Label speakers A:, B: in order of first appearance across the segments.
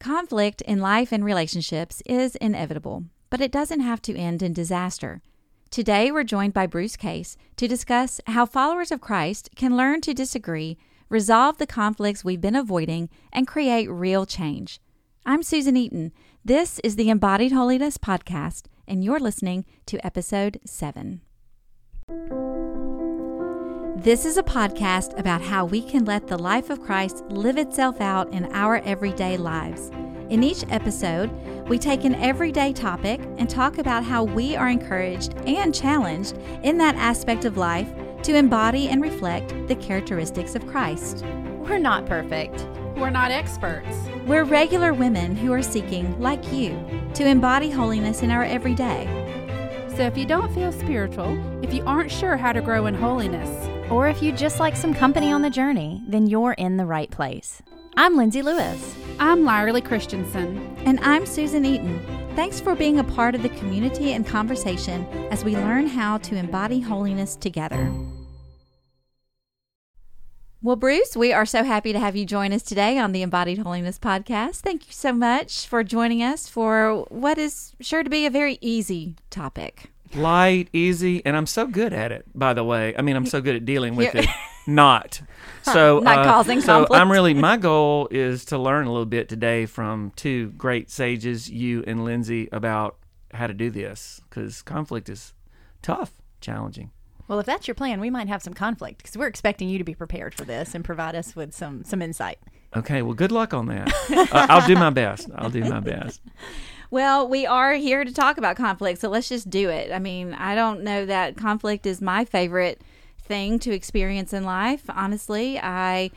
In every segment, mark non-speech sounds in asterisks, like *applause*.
A: Conflict in life and relationships is inevitable, but it doesn't have to end in disaster. Today, we're joined by Bruce Case to discuss how followers of Christ can learn to disagree, resolve the conflicts we've been avoiding, and create real change. I'm Susan Eaton. This is the Embodied Holiness Podcast, and you're listening to episode 7. This is a podcast about how we can let the life of Christ live itself out in our everyday lives. In each episode, we take an everyday topic and talk about how we are encouraged and challenged in that aspect of life to embody and reflect the characteristics of Christ.
B: We're not perfect.
C: We're not experts.
A: We're regular women who are seeking, like you, to embody holiness in our everyday.
C: So if you don't feel spiritual, if you aren't sure how to grow in holiness,
B: or if you just like some company on the journey, then you're in the right place. I'm Lindsay Lewis.
C: I'm Lyerly Christensen.
A: And I'm Susan Eaton. Thanks for being a part of the community and conversation as we learn how to embody holiness together. Well, Bruce, we are so happy to have you join us today on the Embodied Holiness podcast. Thank you so much for joining us for what is sure to be a very easy topic
D: light, easy, and I'm so good at it. By the way, I mean I'm so good at dealing with it. Not *laughs* so
A: not uh, causing
D: so
A: conflict.
D: I'm really my *laughs* goal is to learn a little bit today from two great sages, you and Lindsay, about how to do this because conflict is tough, challenging.
B: Well, if that's your plan, we might have some conflict because we're expecting you to be prepared for this and provide us with some some insight.
D: Okay, well, good luck on that. *laughs* uh, I'll do my best. I'll do my best.
A: Well, we are here to talk about conflict, so let's just do it. I mean, I don't know that conflict is my favorite thing to experience in life. Honestly, I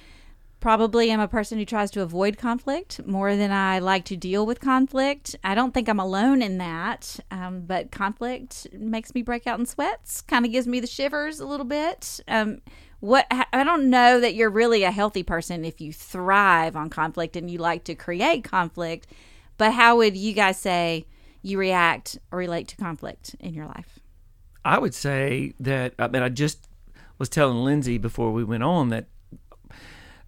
A: probably am a person who tries to avoid conflict more than I like to deal with conflict. I don't think I'm alone in that, um, but conflict makes me break out in sweats, kind of gives me the shivers a little bit. Um, what I don't know that you're really a healthy person if you thrive on conflict and you like to create conflict but how would you guys say you react or relate to conflict in your life?
D: I would say that I mean I just was telling Lindsay before we went on that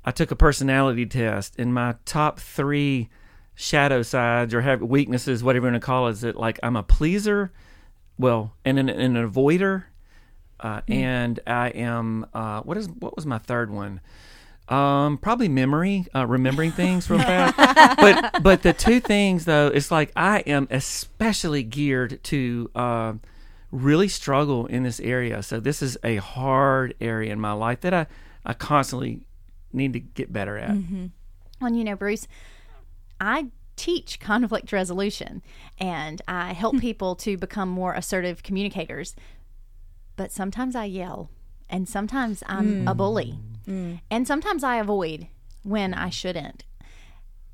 D: I took a personality test and my top three shadow sides or have weaknesses, whatever you want to call it, is that like I'm a pleaser, well, and an, an avoider, uh, mm. and I am uh, what is what was my third one? Um, probably memory, uh, remembering things real fast. *laughs* but but the two things though, it's like I am especially geared to uh, really struggle in this area. So this is a hard area in my life that I I constantly need to get better at.
B: Mm-hmm. Well, you know, Bruce, I teach conflict resolution and I help hmm. *laughs* people to become more assertive communicators. But sometimes I yell and sometimes I'm mm. a bully. Mm. And sometimes I avoid when I shouldn't.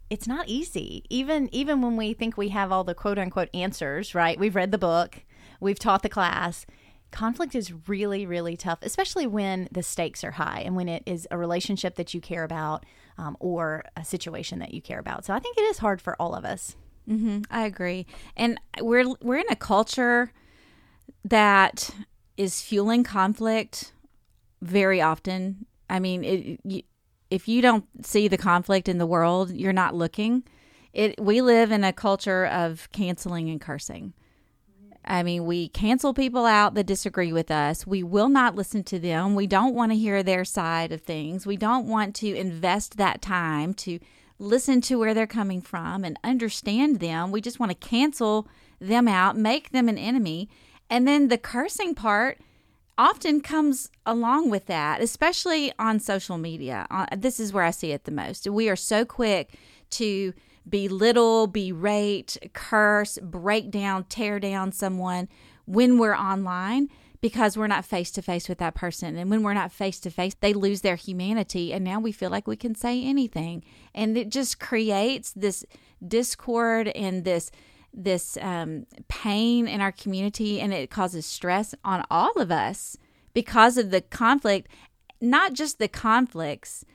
B: It's not easy. Even even when we think we have all the quote unquote answers, right? We've read the book, we've taught the class. Conflict is really, really tough, especially when the stakes are high and when it is a relationship that you care about um, or a situation that you care about. So I think it is hard for all of us.
A: Mm-hmm, I agree, and we're we're in a culture that is fueling conflict very often I mean, it, if you don't see the conflict in the world, you're not looking. It we live in a culture of canceling and cursing. I mean, we cancel people out that disagree with us. We will not listen to them. We don't want to hear their side of things. We don't want to invest that time to listen to where they're coming from and understand them. We just want to cancel them out, make them an enemy. And then the cursing part, often comes along with that, especially on social media. Uh, this is where I see it the most. We are so quick to belittle, berate, curse, break down, tear down someone when we're online because we're not face to face with that person. And when we're not face to face, they lose their humanity. And now we feel like we can say anything. And it just creates this discord and this this um, pain in our community and it causes stress on all of us because of the conflict, not just the conflicts,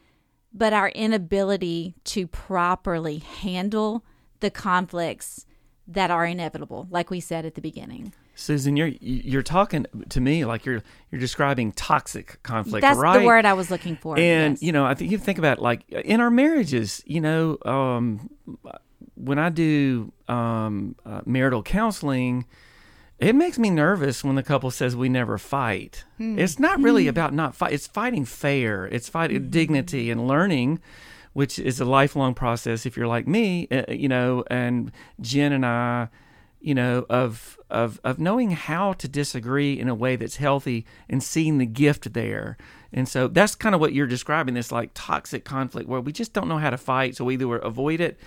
A: but our inability to properly handle the conflicts that are inevitable, like we said at the beginning.
D: Susan, you're you're talking to me like you're you're describing toxic conflict,
A: That's
D: right?
A: the word I was looking for.
D: And
A: yes.
D: you know, I think you think about like in our marriages, you know, um, when I do um, uh, marital counseling, it makes me nervous when the couple says we never fight. It's not really about not fight. It's fighting fair. It's fighting dignity and learning, which is a lifelong process. If you're like me, uh, you know, and Jen and I, you know, of of of knowing how to disagree in a way that's healthy and seeing the gift there. And so that's kind of what you're describing. This like toxic conflict where we just don't know how to fight, so we either avoid it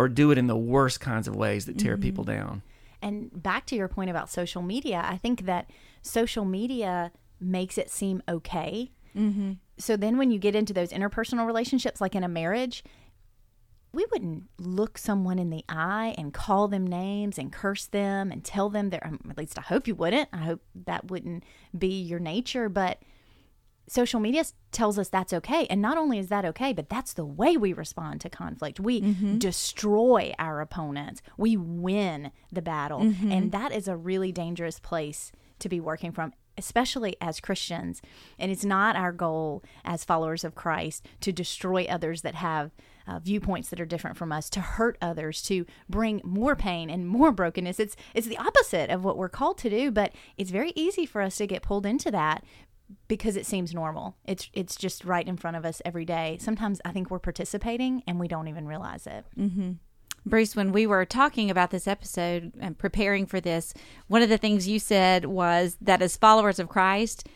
D: or do it in the worst kinds of ways that tear people down.
B: And back to your point about social media, I think that social media makes it seem okay. Mm-hmm. So then when you get into those interpersonal relationships, like in a marriage, we wouldn't look someone in the eye and call them names and curse them and tell them their, at least I hope you wouldn't. I hope that wouldn't be your nature. But social media tells us that's okay. And not only is that okay, but that's the way we respond to conflict. We destroy our opponents, we win the battle. And that is a really dangerous place to be working from. Especially as Christians. And it's not our goal as followers of Christ to destroy others that have uh, viewpoints that are different from us, to hurt others, to bring more pain and more brokenness. It's, it's the opposite of what we're called to do, but it's very easy for us to get pulled into that because it seems normal. It's it's just right in front of us every day. Sometimes I think we're participating and we don't even realize it. Mm-hmm.
A: Bruce, when we were talking about this episode and preparing for this, one of the things you said was that as followers of Christ,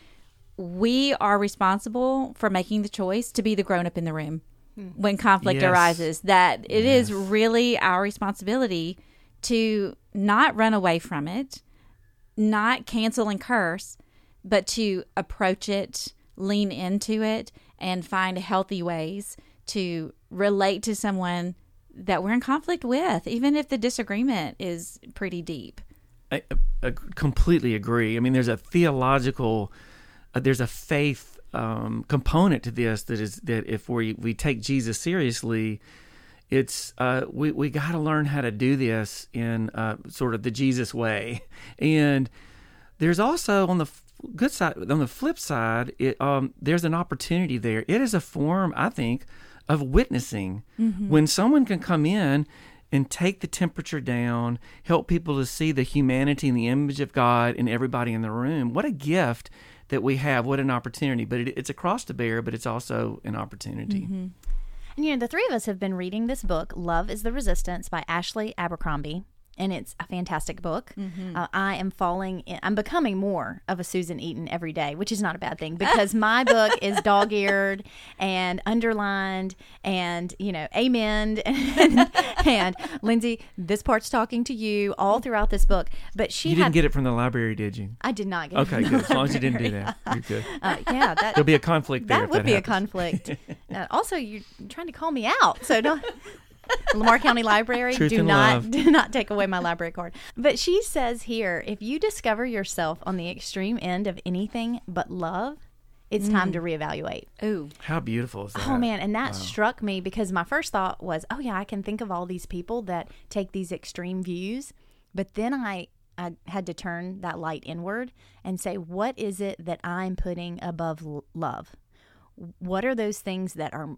A: we are responsible for making the choice to be the grown up in the room when conflict
D: Yes.
A: arises. That it is
D: Yes.
A: really our responsibility to not run away from it, not cancel and curse, but to approach it, lean into it, and find healthy ways to relate to someone that we're in conflict with, even if the disagreement is pretty deep.
D: I, I completely agree. I mean, there's a theological, uh, there's a faith um, component to this that is that if we we take Jesus seriously, it's uh, we we got to learn how to do this in uh, sort of the Jesus way, *laughs* and there's also on the good side on the flip side it, um, there's an opportunity there. It is a form i think of witnessing. When someone can come in and take the temperature down help people to see the humanity and the image of god in everybody in the room what a gift that we have. What an opportunity. But it, it's a cross to bear but it's also an opportunity.
B: And you know, the three of us have been reading this book, Love is the Resistance by Ashley Abercrombie. And it's a fantastic book. Uh, I am falling in, I'm becoming more of a Susan Eaton every day, which is not a bad thing *laughs* because my book is dog eared and underlined and, you know, amened. *laughs* And, and Lindsay, this part's talking to you all throughout this book. But she
D: you
B: had,
D: didn't get it from the library did you
B: I did not get
D: okay
B: it.
D: Okay, good as long as you didn't do that you're good *laughs*
B: Uh, yeah, that,
D: there'll be a conflict there
B: that
D: if
B: would be a conflict. uh, also, you're trying to call me out, so don't. Lamar County Library,
D: Truth
B: do not
D: love.
B: do not take away my library card. But she says here, if you discover yourself on the extreme end of anything but love, it's time to mm. reevaluate.
A: Ooh.
D: how beautiful is oh, that
B: Oh man, and that struck me because my first thought was, oh yeah, I can think of all these people that take these extreme views, but then I I had to turn that light inward and say, what is it that I'm putting above l- love? What are those things that are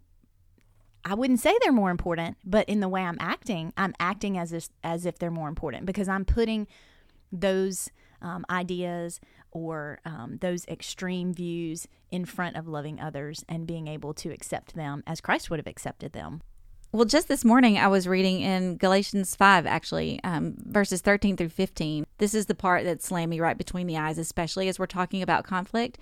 B: I wouldn't say they're more important, but in the way I'm acting, I'm acting as if, as if they're more important because I'm putting those um, ideas or um, those extreme views in front of loving others and being able to accept them as Christ would have accepted them.
A: Well, just this morning I was reading in Galatians 5, actually, um, verses 13 through 15. This is the part that slammed me right between the eyes, especially as we're talking about conflict.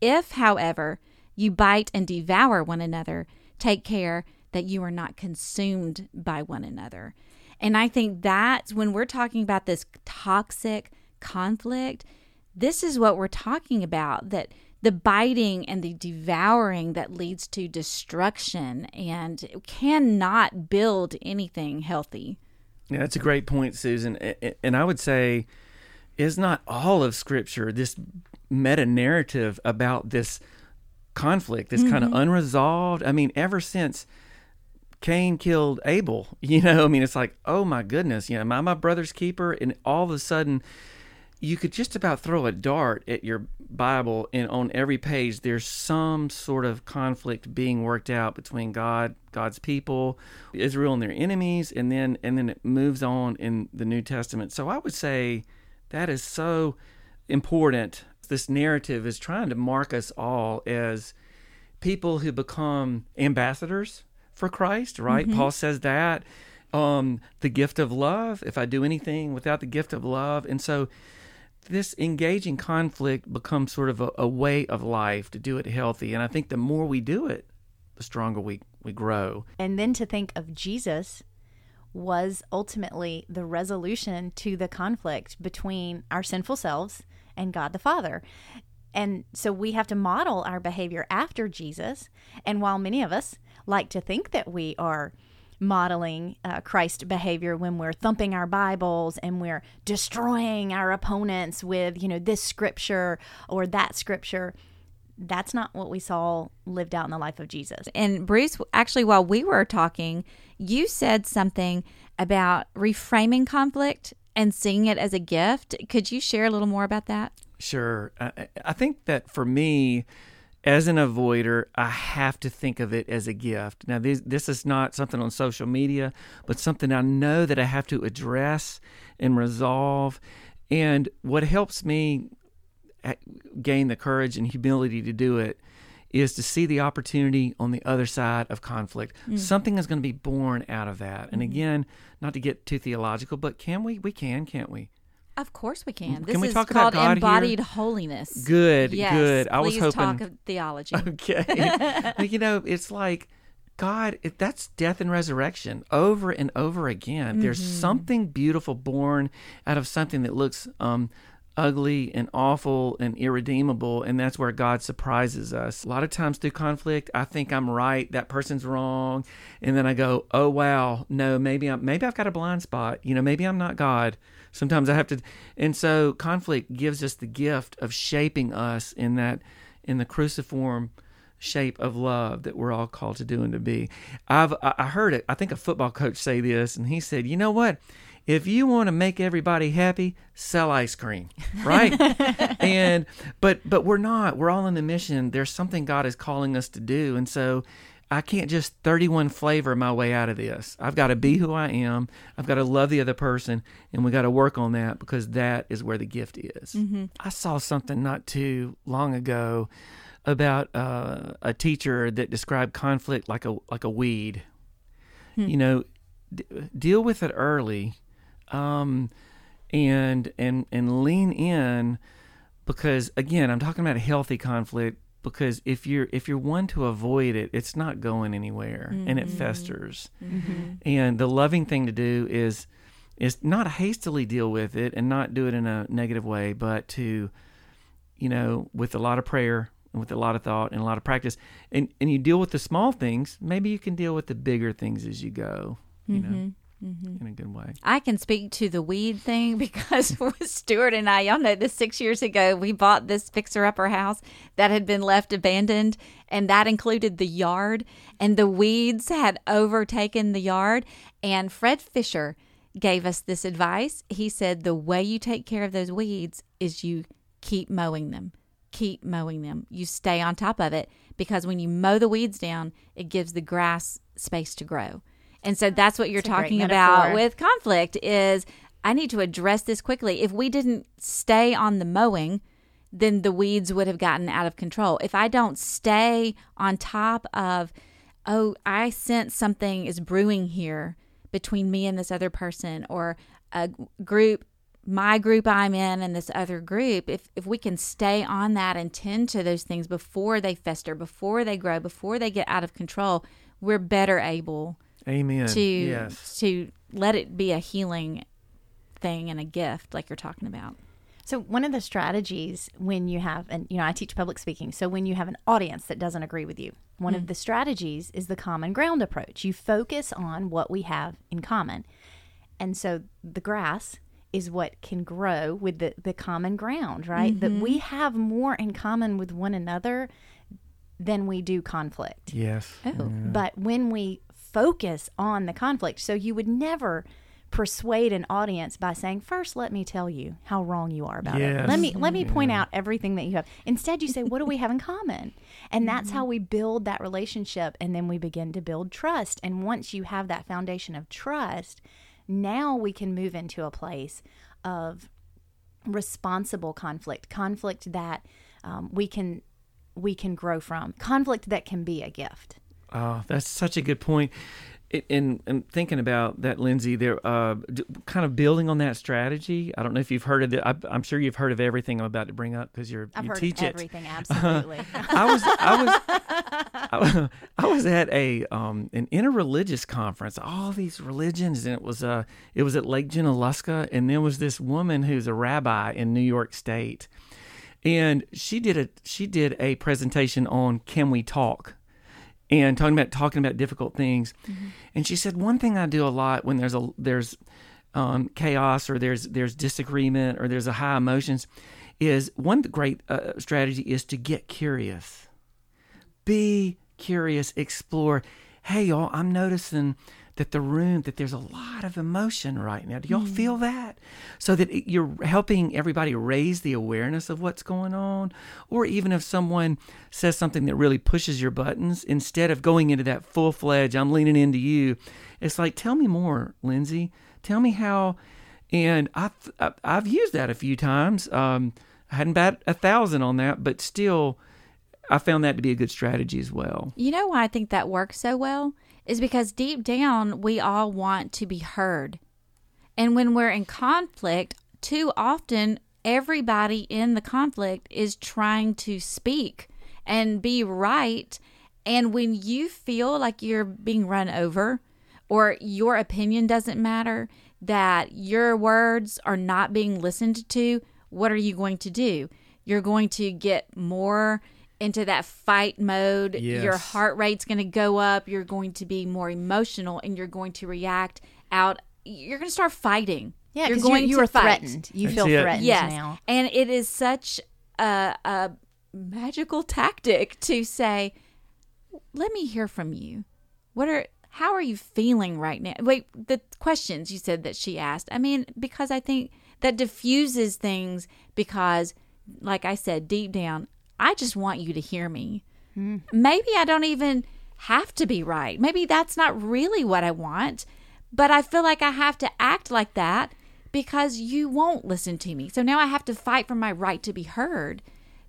A: If, however, you bite and devour one another, take care that you are not consumed by one another. And I think that's when we're talking about this toxic conflict, this is what we're talking about that the biting and the devouring that leads to destruction and cannot build anything healthy.
D: Yeah, that's a great point, Susan. And I would say, is not all of Scripture this meta narrative about this conflict, this kind of mm-hmm. unresolved? I mean, ever since Cain killed Abel, *laughs* you know, I mean, it's like, oh my goodness, you know, am I my brother's keeper? And all of a sudden, you could just about throw a dart at your Bible, and on every page, there's some sort of conflict being worked out between God, God's people, Israel, and their enemies, and then and then it moves on in the New Testament. So I would say that is so important. This narrative is trying to mark us all as people who become ambassadors for Christ, right? Paul says that. Um, the gift of love, if I do anything without the gift of love. And so this engaging conflict becomes sort of a, a way of life to do it healthy. And I think the more we do it, the stronger we, we grow.
B: And then to think of Jesus was ultimately the resolution to the conflict between our sinful selves and God the Father. And so we have to model our behavior after Jesus. And while many of us like to think that we are modeling uh, Christ behavior when we're thumping our Bibles and we're destroying our opponents with, you know, this scripture or that scripture, that's not what we saw lived out in the life of Jesus.
A: And Bruce, actually, while we were talking, you said something about reframing conflict and seeing it as a gift. Could you share a little more about that?
D: Sure. I, I think that for me, as an avoider, I have to think of it as a gift. Now, this, this is not something on social media, but something I know that I have to address and resolve. And what helps me uh, gain the courage and humility to do it is to see the opportunity on the other side of conflict. Something is going to be born out of that. And again, not to get too theological, but can we? We can, can't we?
A: Of course we can.
D: Can
A: This
D: we
A: is
D: talk about
A: called
D: God here?
A: embodied holiness.
D: Good,
A: Yes,
D: good. I was hoping.
A: talk of theology. *laughs*
D: Okay. You know, it's like God, that's death and resurrection over and over again. There's
A: Mm-hmm.
D: something beautiful born out of something that looks um, ugly and awful and irredeemable, and that's where God surprises us. A lot of times through conflict, I think I'm right, that person's wrong, and then I go, "Oh wow, no, maybe I'm maybe I've got a blind spot. You know, maybe I'm not God." Sometimes I have to, and so conflict gives us the gift of shaping us in that in the cruciform shape of love that we're all called to do and to be. I've I I heard it. I think a football coach say this, and he said, "You know what? If you want to make everybody happy, sell ice cream, right?" *laughs* and but but we're not. We're all in the mission. There's something God is calling us to do, and so. I can't just 31 flavor my way out of this. I've got to be who I am. I've got to love the other person, and we got to work on that because that is where the gift is. I saw something not too long ago about uh, a teacher that described conflict like a like a weed. You know, d- deal with it early, um, and and and lean in because again, I'm talking about a healthy conflict. Because if you're if you're one to avoid it, it's not going anywhere, and it mm-hmm. festers. Mm-hmm. And the loving thing to do is is not hastily deal with it and not do it in a negative way, but to you know, with a lot of prayer and with a lot of thought and a lot of practice, and and you deal with the small things, maybe you can deal with the bigger things as you go. You know, mm-hmm. Mm-hmm. in a good way.
A: I can speak to the weed thing *laughs* because *laughs* with Stuart and I, y'all know this six years ago, we bought this fixer upper house that had been left abandoned, and that included the yard, and the weeds had overtaken the yard. And Fred Fisher gave us this advice. He said, The way you take care of those weeds is you keep mowing them. Keep mowing them. You stay on top of it because when you mow the weeds down, it gives the grass space to grow. And so that's what you're
B: That's
A: talking about with conflict is I need to address this quickly. If we didn't stay on the mowing, then the weeds would have gotten out of control. If I don't stay on top of, oh, I sense something is brewing here between me and this other person or a group my group I'm in and this other group, if if we can stay on that and tend to those things before they fester, before they grow, before they get out of control, we're better able
D: Amen.
A: to
D: yes.
A: to let it be a healing thing and a gift like you're talking about.
B: So one of the strategies when you have, and you know, I teach public speaking. So when you have an audience that doesn't agree with you, one of hmm. the strategies is the common ground approach. You focus on what we have in common, and so the grass is what can grow with the the common ground, right? That we mm-hmm. have more in common with one another than we do conflict.
D: Yes.
A: Oh.
B: But when we focus on the conflict, so you would never persuade an audience by saying, first, let me tell you how wrong you are about it. Let me let me point out everything that you have. Instead, you say, what do we have in common? And that's how we build that relationship, and then we begin to build trust. And once you have that foundation of trust, now we can move into a place of responsible conflict, conflict that um, we can we can grow from, conflict that can be a gift.
D: Oh, that's such a good point. In, in thinking about that, Lindsay, there, uh, kind of building on that strategy. I don't know if you've heard of it. I, I'm sure you've heard of everything I'm about to bring up because you're
B: I've
D: you
B: heard
D: teach it.
B: everything, *laughs* absolutely.
D: I was I was *laughs* I, was- I was at a um an interreligious conference, all these religions, and it was uh it was at Lake Junaluska, and there was this woman who's a rabbi in New York State, and she did a she did a presentation on can we talk, and talking about talking about difficult things, and she said one thing I do a lot when there's a there's um, chaos or there's there's disagreement or there's a high emotions is one great uh, strategy is to get curious. Be curious. Explore. Hey y'all i'm noticing that the room that there's a lot of emotion right now do y'all feel that so that it- you're helping everybody raise the awareness of what's going on or even if someone says something that really pushes your buttons instead of going into that full-fledged i'm leaning into you it's like tell me more lindsay tell me how and I've I've- I've used that a few times. Um, I hadn't bat a thousand on that, but still, I found that to be a good strategy as well.
A: You know why I think that works so well? Is because deep down, we all want to be heard. And when we're in conflict, too often, everybody in the conflict is trying to speak and be right. And when you feel like you're being run over or your opinion doesn't matter, that your words are not being listened to, what are you going to do? You're going to get more into that fight mode. Your heart rate's going to go up. You're going to be more emotional and you're going to react out. You're going to start fighting.
B: Yeah,
A: you're
B: because you,
A: going
B: you
A: to
B: are
A: fight.
B: threatened. You
D: That's
B: feel
D: it.
B: threatened
A: Yes.
B: now.
A: And it is such a, a magical tactic to say, let me hear from you. What are how are you feeling right now? Wait, the questions you said that she asked. I mean, because I think that diffuses things because like I said deep down, I just want you to hear me. Hmm. Maybe I don't even have to be right. Maybe that's not really what I want, but I feel like I have to act like that because you won't listen to me. So now I have to fight for my right to be heard.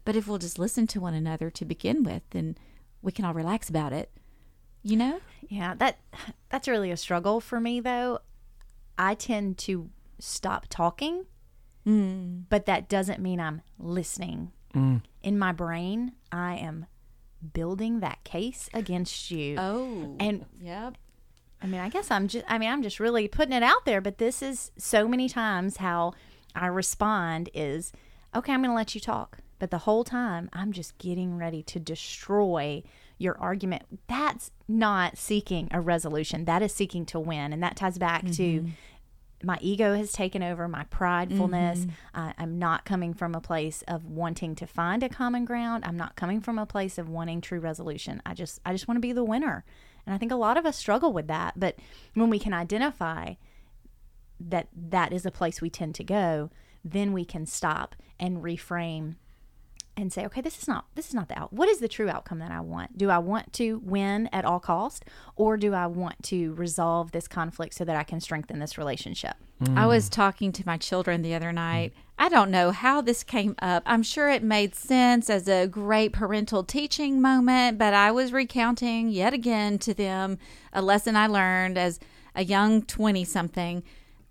A: But if we'll just listen to one another to begin with, then we can all relax about it. You know?
B: Yeah, that that's really a struggle for me though. I tend to stop talking, hmm. but that doesn't mean I'm listening. Mm. In my brain, I am building that case against you.
A: Oh.
B: And
A: yep.
B: I mean, I guess I'm just I mean, I'm just really putting it out there, but this is so many times how I respond is, okay, I'm going to let you talk. But the whole time, I'm just getting ready to destroy your argument. That's not seeking a resolution. That is seeking to win. And that ties back to mm-hmm. My ego has taken over, my pridefulness. Mm-hmm. I, I'm not coming from a place of wanting to find a common ground. I'm not coming from a place of wanting true resolution. I just I just want to be the winner. And I think a lot of us struggle with that. But when we can identify that that is a place we tend to go, then we can stop and reframe and say, okay, this is not this is not the out. What is the true outcome that I want? Do I want to win at all cost, or do I want to resolve this conflict so that I can strengthen this relationship?
A: I was mm. talking to my children the other night. I don't know how this came up. I'm sure it made sense as a great parental teaching moment, but I was recounting yet again to them a lesson I learned as a young 20 something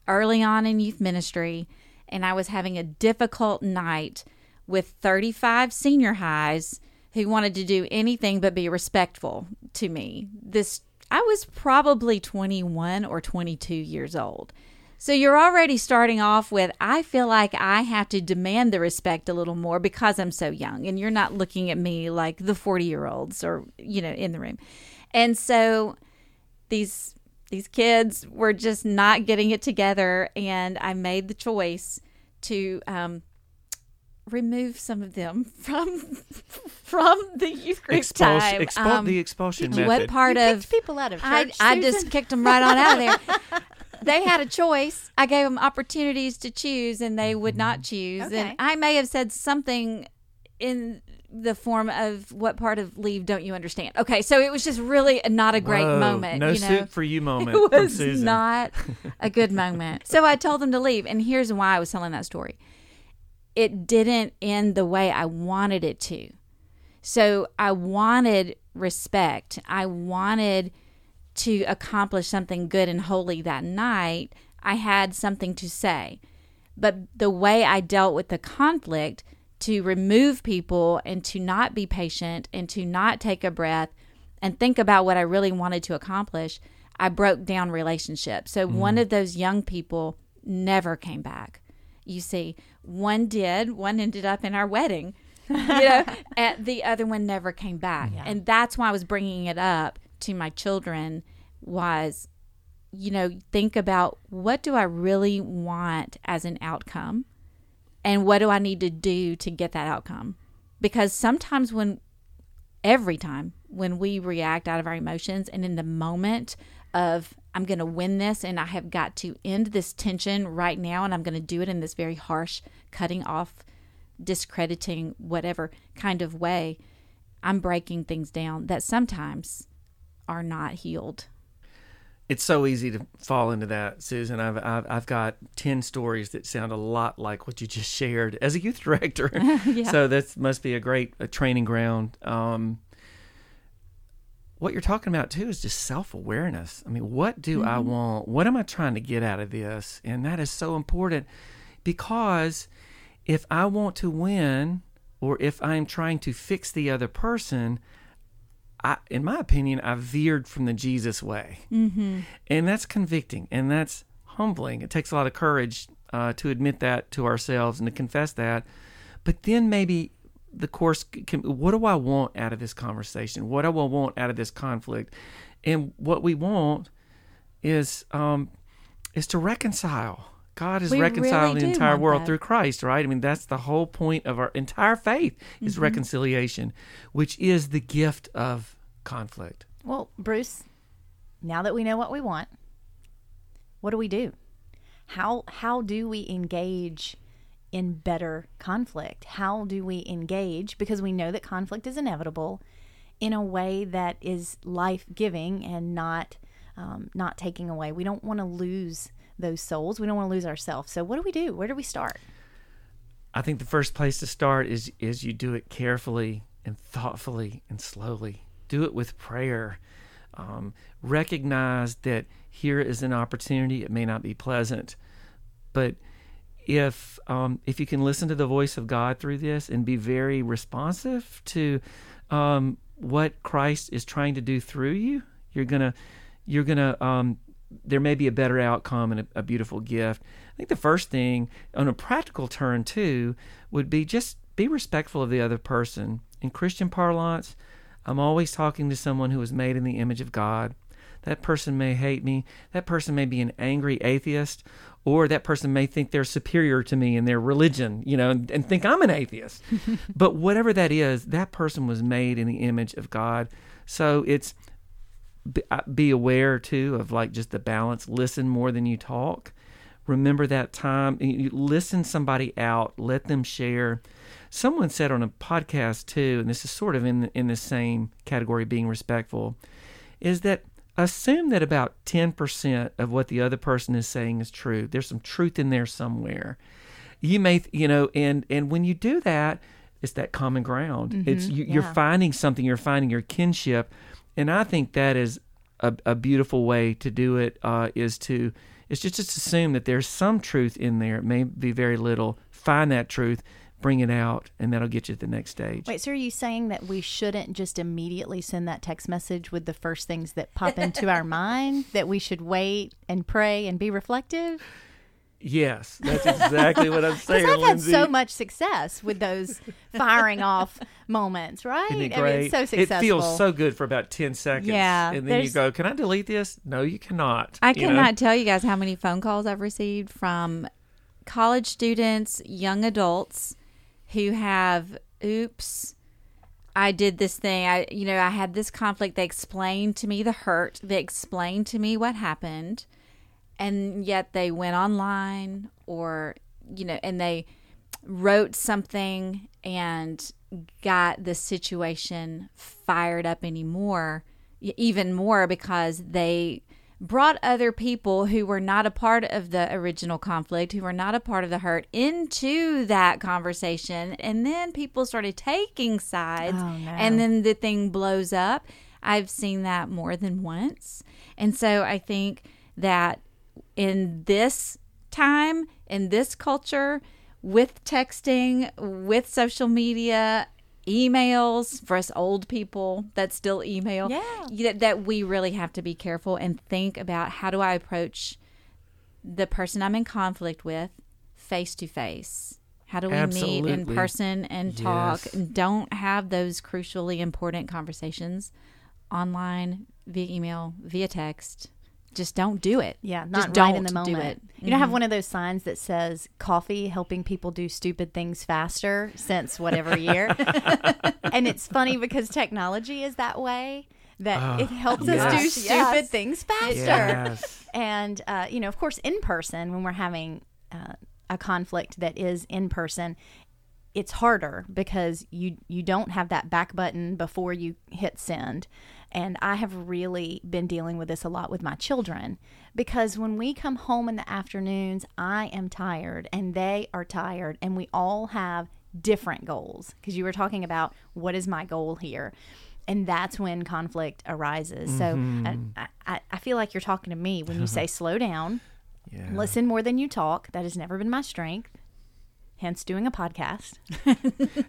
A: early on in youth ministry. And I was having a difficult night with 35 senior highs who wanted to do anything but be respectful to me. This I was probably 21 or 22 years old. So you're already starting off with I feel like I have to demand the respect a little more because I'm so young and you're not looking at me like the 40-year-olds or you know in the room. And so these these kids were just not getting it together and I made the choice to um remove some of them *laughs* from from the youth group
D: Expulsion,
A: time.
D: expul-
A: Um,
D: the expulsion
A: what part
B: You
A: of
B: people out of
A: I,
B: church.
A: I
B: Susan?
A: just kicked them right on out of there. *laughs* they had a choice. I gave them opportunities to choose, and they would not choose.
B: Okay.
A: And I may have said something in the form of what part of leave don't you understand? Okay, so it was just really not a great
D: Whoa,
A: moment.
D: No
A: you know?
D: soup for you moment *laughs*
A: it
D: from
A: was
D: Susan.
A: not a good moment. So I told them to leave, and here's why I was telling that story. It didn't end the way I wanted it to. So I wanted respect. I wanted to accomplish something good and holy that night. I had something to say. But the way I dealt with the conflict to remove people and to not be patient and to not take a breath and think about what I really wanted to accomplish, I broke down relationships. So one mm. of those young people never came back. You see, one did, one ended up in our wedding. *laughs* you know, and the other one never came back. And that's why I was bringing it up to my children was you know, think about what do I really want as an outcome and what do I need to do to get that outcome? Because sometimes when every time when we react out of our emotions and in the moment of I'm going to win this and I have got to end this tension right now and I'm going to do it in this very harsh cutting off discrediting whatever kind of way I'm breaking things down that sometimes are not healed.
D: It's so easy to fall into that, Susan. I've, I've I've got ten stories that sound a lot like what you just shared as a youth director. *laughs* So that must be a great a training ground. Um, what you're talking about too is just self awareness. I mean, what do I want? What am I trying to get out of this? And that is so important because if I want to win or if I'm trying to fix the other person, I, in my opinion, I veered from the Jesus way. Mm-hmm. And that's convicting and that's humbling. It takes a lot of courage uh, to admit that to ourselves and to confess that. But then maybe the course can, what do I want out of this conversation? What do I want out of this conflict? And what we want is um, is to reconcile. God is
A: We
D: reconciling
A: really
D: the entire world
A: that.
D: through Christ, right? I mean, that's the whole point of our entire faith is
A: Mm-hmm.
D: reconciliation, which is the gift of conflict.
B: Well, Bruce, now that we know what we want, what do we do? How how do we engage in better conflict? How do we engage because we know that conflict is inevitable in a way that is life-giving and not um, not taking away. We don't want to lose those souls. We don't want to lose ourselves. So what do we do? Where do we start?
D: I think the first place to start is is you do it carefully and thoughtfully and slowly. Do it with prayer. Um, recognize that here is an opportunity. It may not be pleasant, but if um, if you can listen to the voice of God through this and be very responsive to um, what Christ is trying to do through you, you're gonna you're gonna um, there may be a better outcome and a, a beautiful gift. I think the first thing on a practical turn too would be just be respectful of the other person. In Christian parlance, I'm always talking to someone who is made in the image of God. That person may hate me. That person may be an angry atheist, or that person may think they're superior to me in their religion, you know, and, and think I'm an atheist. *laughs* but whatever that is, that person was made in the image of God. So it's be, uh, be aware too of like just the balance. Listen more than you talk. Remember that time. you- you Listen somebody out. Let them share. Someone said on a podcast too, and this is sort of in in the same category, being respectful, is that assume that about ten percent of what the other person is saying is true. There's some truth in there somewhere. You may, you know, and and when you do that, it's that common ground. It's you, you're
B: yeah.
D: finding something. You're finding your kinship, and I think that is a, a beautiful way to do it. Uh, is to it's just just assume that there's some truth in there. It may be very little. Find that truth, bring it out, and that'll get you to the next stage.
B: Wait, so are you saying that we shouldn't just immediately send that text message with the first things that pop into our *laughs* mind? That we should wait and pray and be reflective?
D: Yes, that's exactly what I'm *laughs* saying,
B: Because I've had so much success with those firing off moments, right?
D: Isn't it
B: I mean,
D: great?
B: it's so successful.
D: It feels so good for about ten seconds.
B: Yeah,
D: and then you go, "Can I delete this?" No, you cannot.
A: I
D: you know?
A: cannot tell you guys how many phone calls I've received from college students, young adults who have oops I did this thing. I you know, I had this conflict. They explained to me the hurt. They explained to me what happened. and yet they went online or you know and they wrote something and got the situation fired up anymore even more because they brought other people who were not a part of the original conflict who were not a part of the hurt into that conversation. And then people started taking sides.
B: Oh, no.
A: and then the thing blows up. I've seen that more than once. And so i think that in this time in this culture with texting with social media emails for us old people that still email.
B: Yeah.
A: that, that we really have to be careful and think about how do i approach the person i'm in conflict with face to face? How do we meet in person and talk?
D: Yes.
A: and don't have those crucially important conversations online via email via text just don't do it
B: Yeah,
A: Just
B: not
A: don't
B: right in the
A: do
B: moment.
A: it. Mm-hmm.
B: You don't have one of those signs that says coffee helping people do stupid things faster since whatever year. *laughs* and it's funny because technology is that way that it helps us do stupid
A: Yes.
B: things faster.
D: Yes.
B: And uh, you know, of course, in person when we're having uh, a conflict that is in person, it's harder because you you don't have that back button before you hit send. And I have really been dealing with this a lot with my children because when we come home in the afternoons, I am tired and they are tired and we all have different goals. Because you were talking about what is my goal here? And that's when conflict arises. So mm-hmm. I, I, I feel like you're talking to me when you say *laughs* slow down.
D: Yeah.
B: listen more than you talk. That has never been my strength. Hence doing a podcast.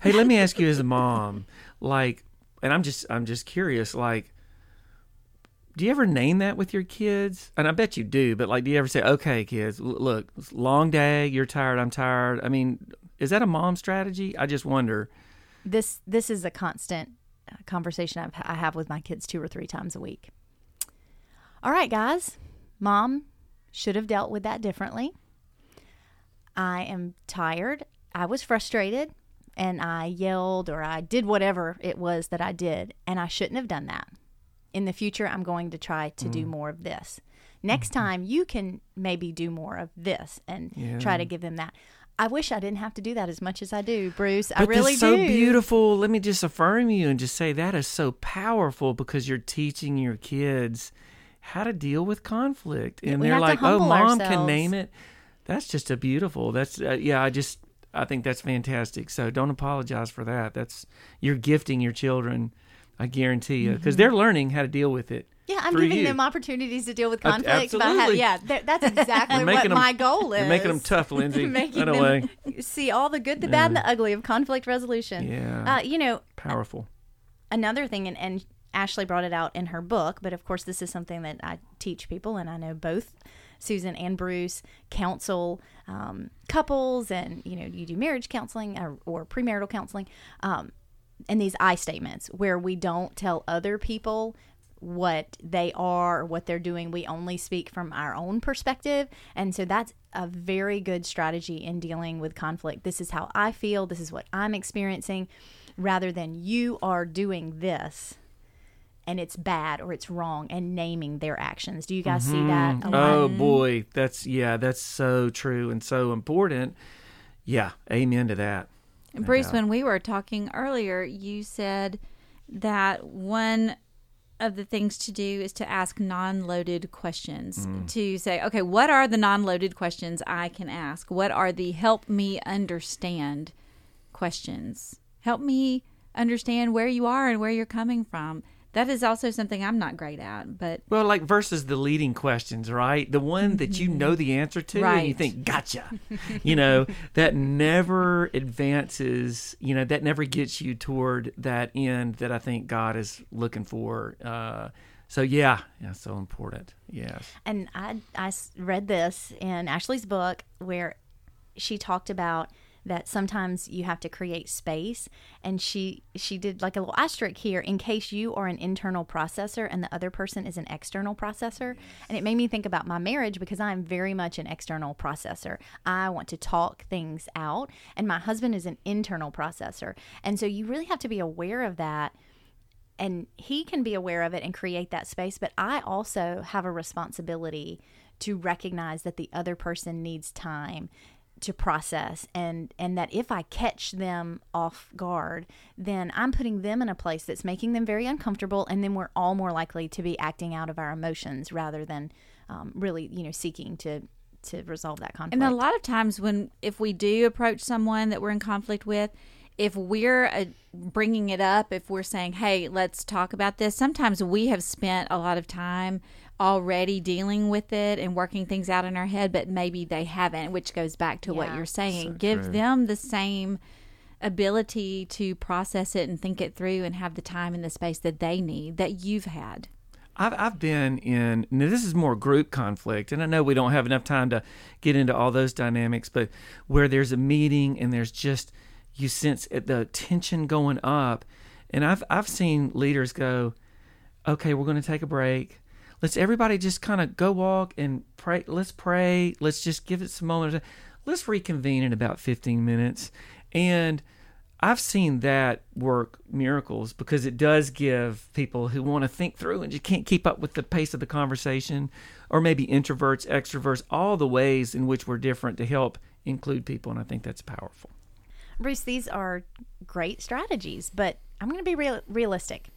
D: Hey, let me ask you as a mom, like, and I'm just I'm just curious, like, do you ever name that with your kids? And I bet you do, but like, do you ever say, "Okay, kids, look, long day, you're tired, I'm tired." I mean, is that a mom strategy? I just wonder.
B: this this is a constant uh, conversation I've, I have with my kids two or three times a week. All right, guys, mom should have dealt with that differently. I am tired. I was frustrated and I yelled or I did whatever it was that I did, and I shouldn't have done that. In the future, I'm going to try to do more of this. Next time, you can maybe do more of this and try to give them that. I wish I didn't have to do that as much as I do, Bruce. I
D: But
B: really
D: that's so
B: do.
D: beautiful. Let me just affirm you and just say that is so powerful because you're teaching your kids how to deal with conflict, and
B: we
D: they're like, "Oh, mom can name it." That's just a beautiful. That's uh, yeah. I just I think that's fantastic. So don't apologize for that. That's you're gifting your children. I guarantee you because they're learning how to deal with it.
B: Yeah, I'm giving
D: you.
B: them opportunities to deal with
D: conflict.
B: conflicts. But have,
D: absolutely.
B: yeah, that's *laughs* exactly what
D: making 'em-
B: my goal is.
D: You're making them tough, *laughs* Lindsay.
B: Making them
D: way,
B: see all the good, the bad, and the ugly of conflict resolution.
D: Yeah.
B: Uh, you know,
D: powerful.
B: another thing, and, and Ashley brought it out in her book, but of course, this is something that I teach people, and I know both Susan and Bruce counsel um, couples, and you know, you do marriage counseling or, or premarital counseling, um, and these I statements where we don't tell other people what they are or what they're doing. We only speak from our own perspective. And so that's a very good strategy in dealing with conflict. This is how I feel, this is what I'm experiencing, rather than you are doing this and it's bad or it's wrong and naming their actions. Do you guys see that? Mm-hmm. a?
D: Oh boy, that's yeah, that's so true and so important. Yeah, amen to that.
A: And Bruce, when we were talking earlier, you said that one of the things to do is to ask non-loaded questions. Mm. To say, okay, what are the non-loaded questions I can ask? What are the help me understand questions? Help me understand where you are and where you're coming from. That is also something I'm not great at, but
D: Well, like versus the leading questions, right? The one that you know the answer to, and you think, "Gotcha," you know, *laughs* that never advances. You know, that never gets you toward that end that I think God is looking for. Uh, so yeah, yeah, so important. Yes.
B: and I I read this in Ashley's book where she talked about that sometimes you have to create space. And she she did like a little asterisk here in case you are an internal processor and the other person is an external processor. And it made me think about my marriage because I'm very much an external processor. I want to talk things out and my husband is an internal processor. And so you really have to be aware of that. And he can be aware of it and create that space but i also have a responsibility to recognize that the other person needs time to process and and that if I catch them off guard, then I'm putting them in a place that's making them very uncomfortable, and then we're all more likely to be acting out of our emotions rather than um, really, you know, seeking to to resolve that conflict.
A: And a lot of times, when if we do approach someone that we're in conflict with, if we're uh, bringing it up, if we're saying, "Hey, let's talk about this," sometimes we have spent a lot of time already dealing with it and working things out in our head, but maybe they haven't, which goes back to what you're saying.
D: So
A: Give
D: true.
A: them the same ability to process it and think it through and have the time and the space that they need that you've had.
D: I've I've been in. Now this is more group conflict, and I know we don't have enough time to get into all those dynamics. But where there's a meeting and there's just you sense the tension going up, and I've I've seen leaders go, okay, we're going to take a break. Let's everybody just kind of go walk and pray. Let's pray. Let's just give it some moments. Let's reconvene in about 15 minutes. And I've seen that work miracles because it does give people who want to think through and just can't keep up with the pace of the conversation, or maybe introverts, extroverts, all the ways in which we're different to help include people. And I think that's powerful.
B: Bruce, these are great strategies, but I'm going to be real, realistic.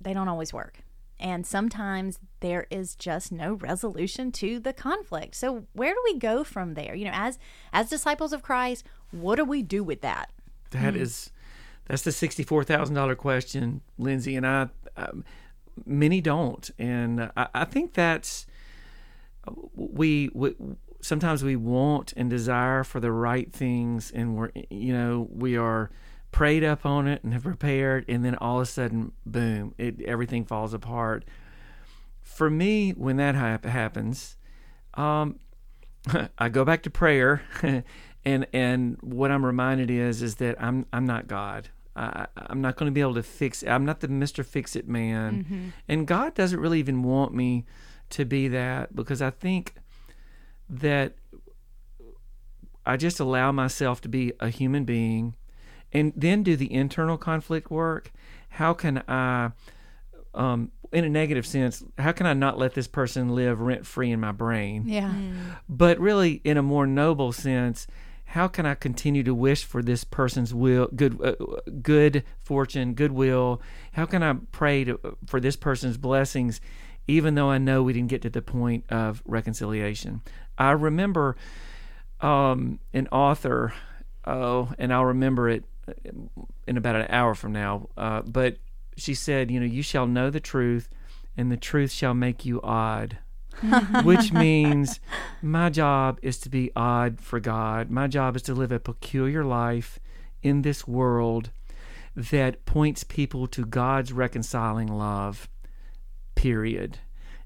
B: They don't always work. And sometimes there is just no resolution to the conflict. So where do we go from there? You know, as as disciples of Christ, what do we do with that?
D: That is, that's the sixty-four thousand dollar question, Lindsay, and I. Um, many don't, and I, I think that's we, we sometimes we want and desire for the right things, and we're you know we are prayed up on it and have prepared, and then all of a sudden, boom, it everything falls apart. For me, when that hap- happens, um, *laughs* I go back to prayer, *laughs* and and what I'm reminded is is that I'm I'm not God. I, I'm not going to be able to fix. it. I'm not the Mister Fix It man, and God doesn't really even want me to be that because I think that I just allow myself to be a human being, and then do the internal conflict work. How can I? Um, in a negative sense, how can I not let this person live rent free in my brain?
B: Yeah.
D: but really in a more noble sense how can i continue to wish for this person's will good uh, good fortune goodwill how can i pray to, for this person's blessings even though i know we didn't get to the point of reconciliation i remember um, an author oh and i'll remember it in about an hour from now uh, but she said you know you shall know the truth and the truth shall make you odd *laughs* which means my job is to be odd for God. My job is to live a peculiar life in this world that points people to God's reconciling love, period.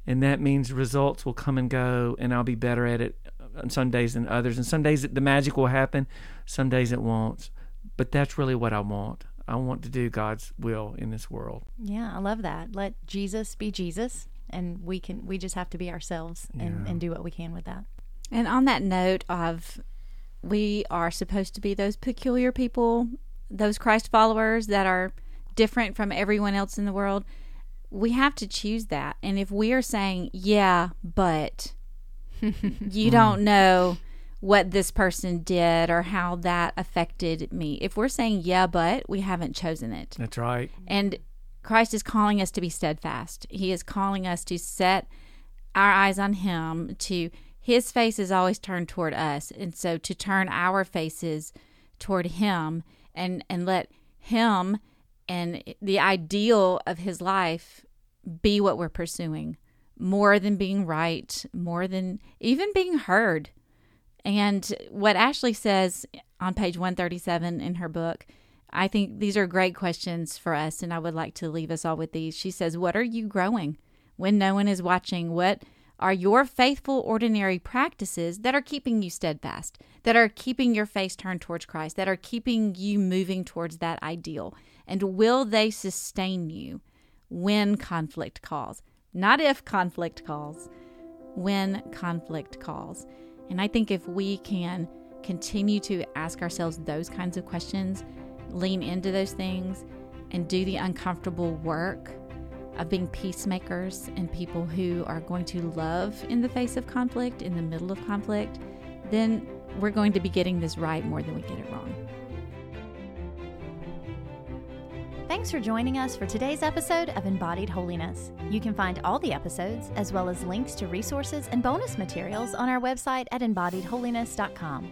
D: And that means results will come and go, and I'll be better at it on some days than others. And some days the magic will happen, some days it won't. But that's really what I want. I want to do God's will in this world.
B: Yeah, I love that. Let Jesus be Jesus and we can we just have to be ourselves and, and do what we can with that.
A: And on that note of we are supposed to be those peculiar people, those Christ followers that are different from everyone else in the world. We have to choose that. And if we are saying, yeah, but *laughs* you don't know what this person did or how that affected me. If we're saying, yeah, but we haven't chosen it.
D: That's right.
A: And Christ is calling us to be steadfast. He is calling us to set our eyes on Him, to His face is always turned toward us. And so to turn our faces toward Him and, and let Him and the ideal of His life be what we're pursuing more than being right, more than even being heard. And what Ashley says on page 137 in her book, I think these are great questions for us, and I would like to leave us all with these. She says, What are you growing when no one is watching? What are your faithful, ordinary practices that are keeping you steadfast, that are keeping your face turned towards Christ, that are keeping you moving towards that ideal? And will they sustain you when conflict calls? Not if conflict calls, when conflict calls. And I think if we can continue to ask ourselves those kinds of questions, lean into those things, and do the uncomfortable work of being peacemakers and people who are going to love in the face of conflict, in the middle of conflict, then we're going to be getting this right more than we get it wrong.
B: Thanks for joining us for today's episode of Embodied Holiness. You can find all the episodes, as well as links to resources and bonus materials, on our website at embodiedholiness.com.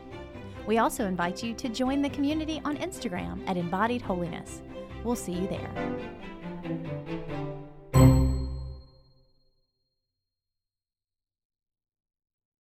B: We also invite you to join the community on Instagram at Embodied Holiness. We'll see you there.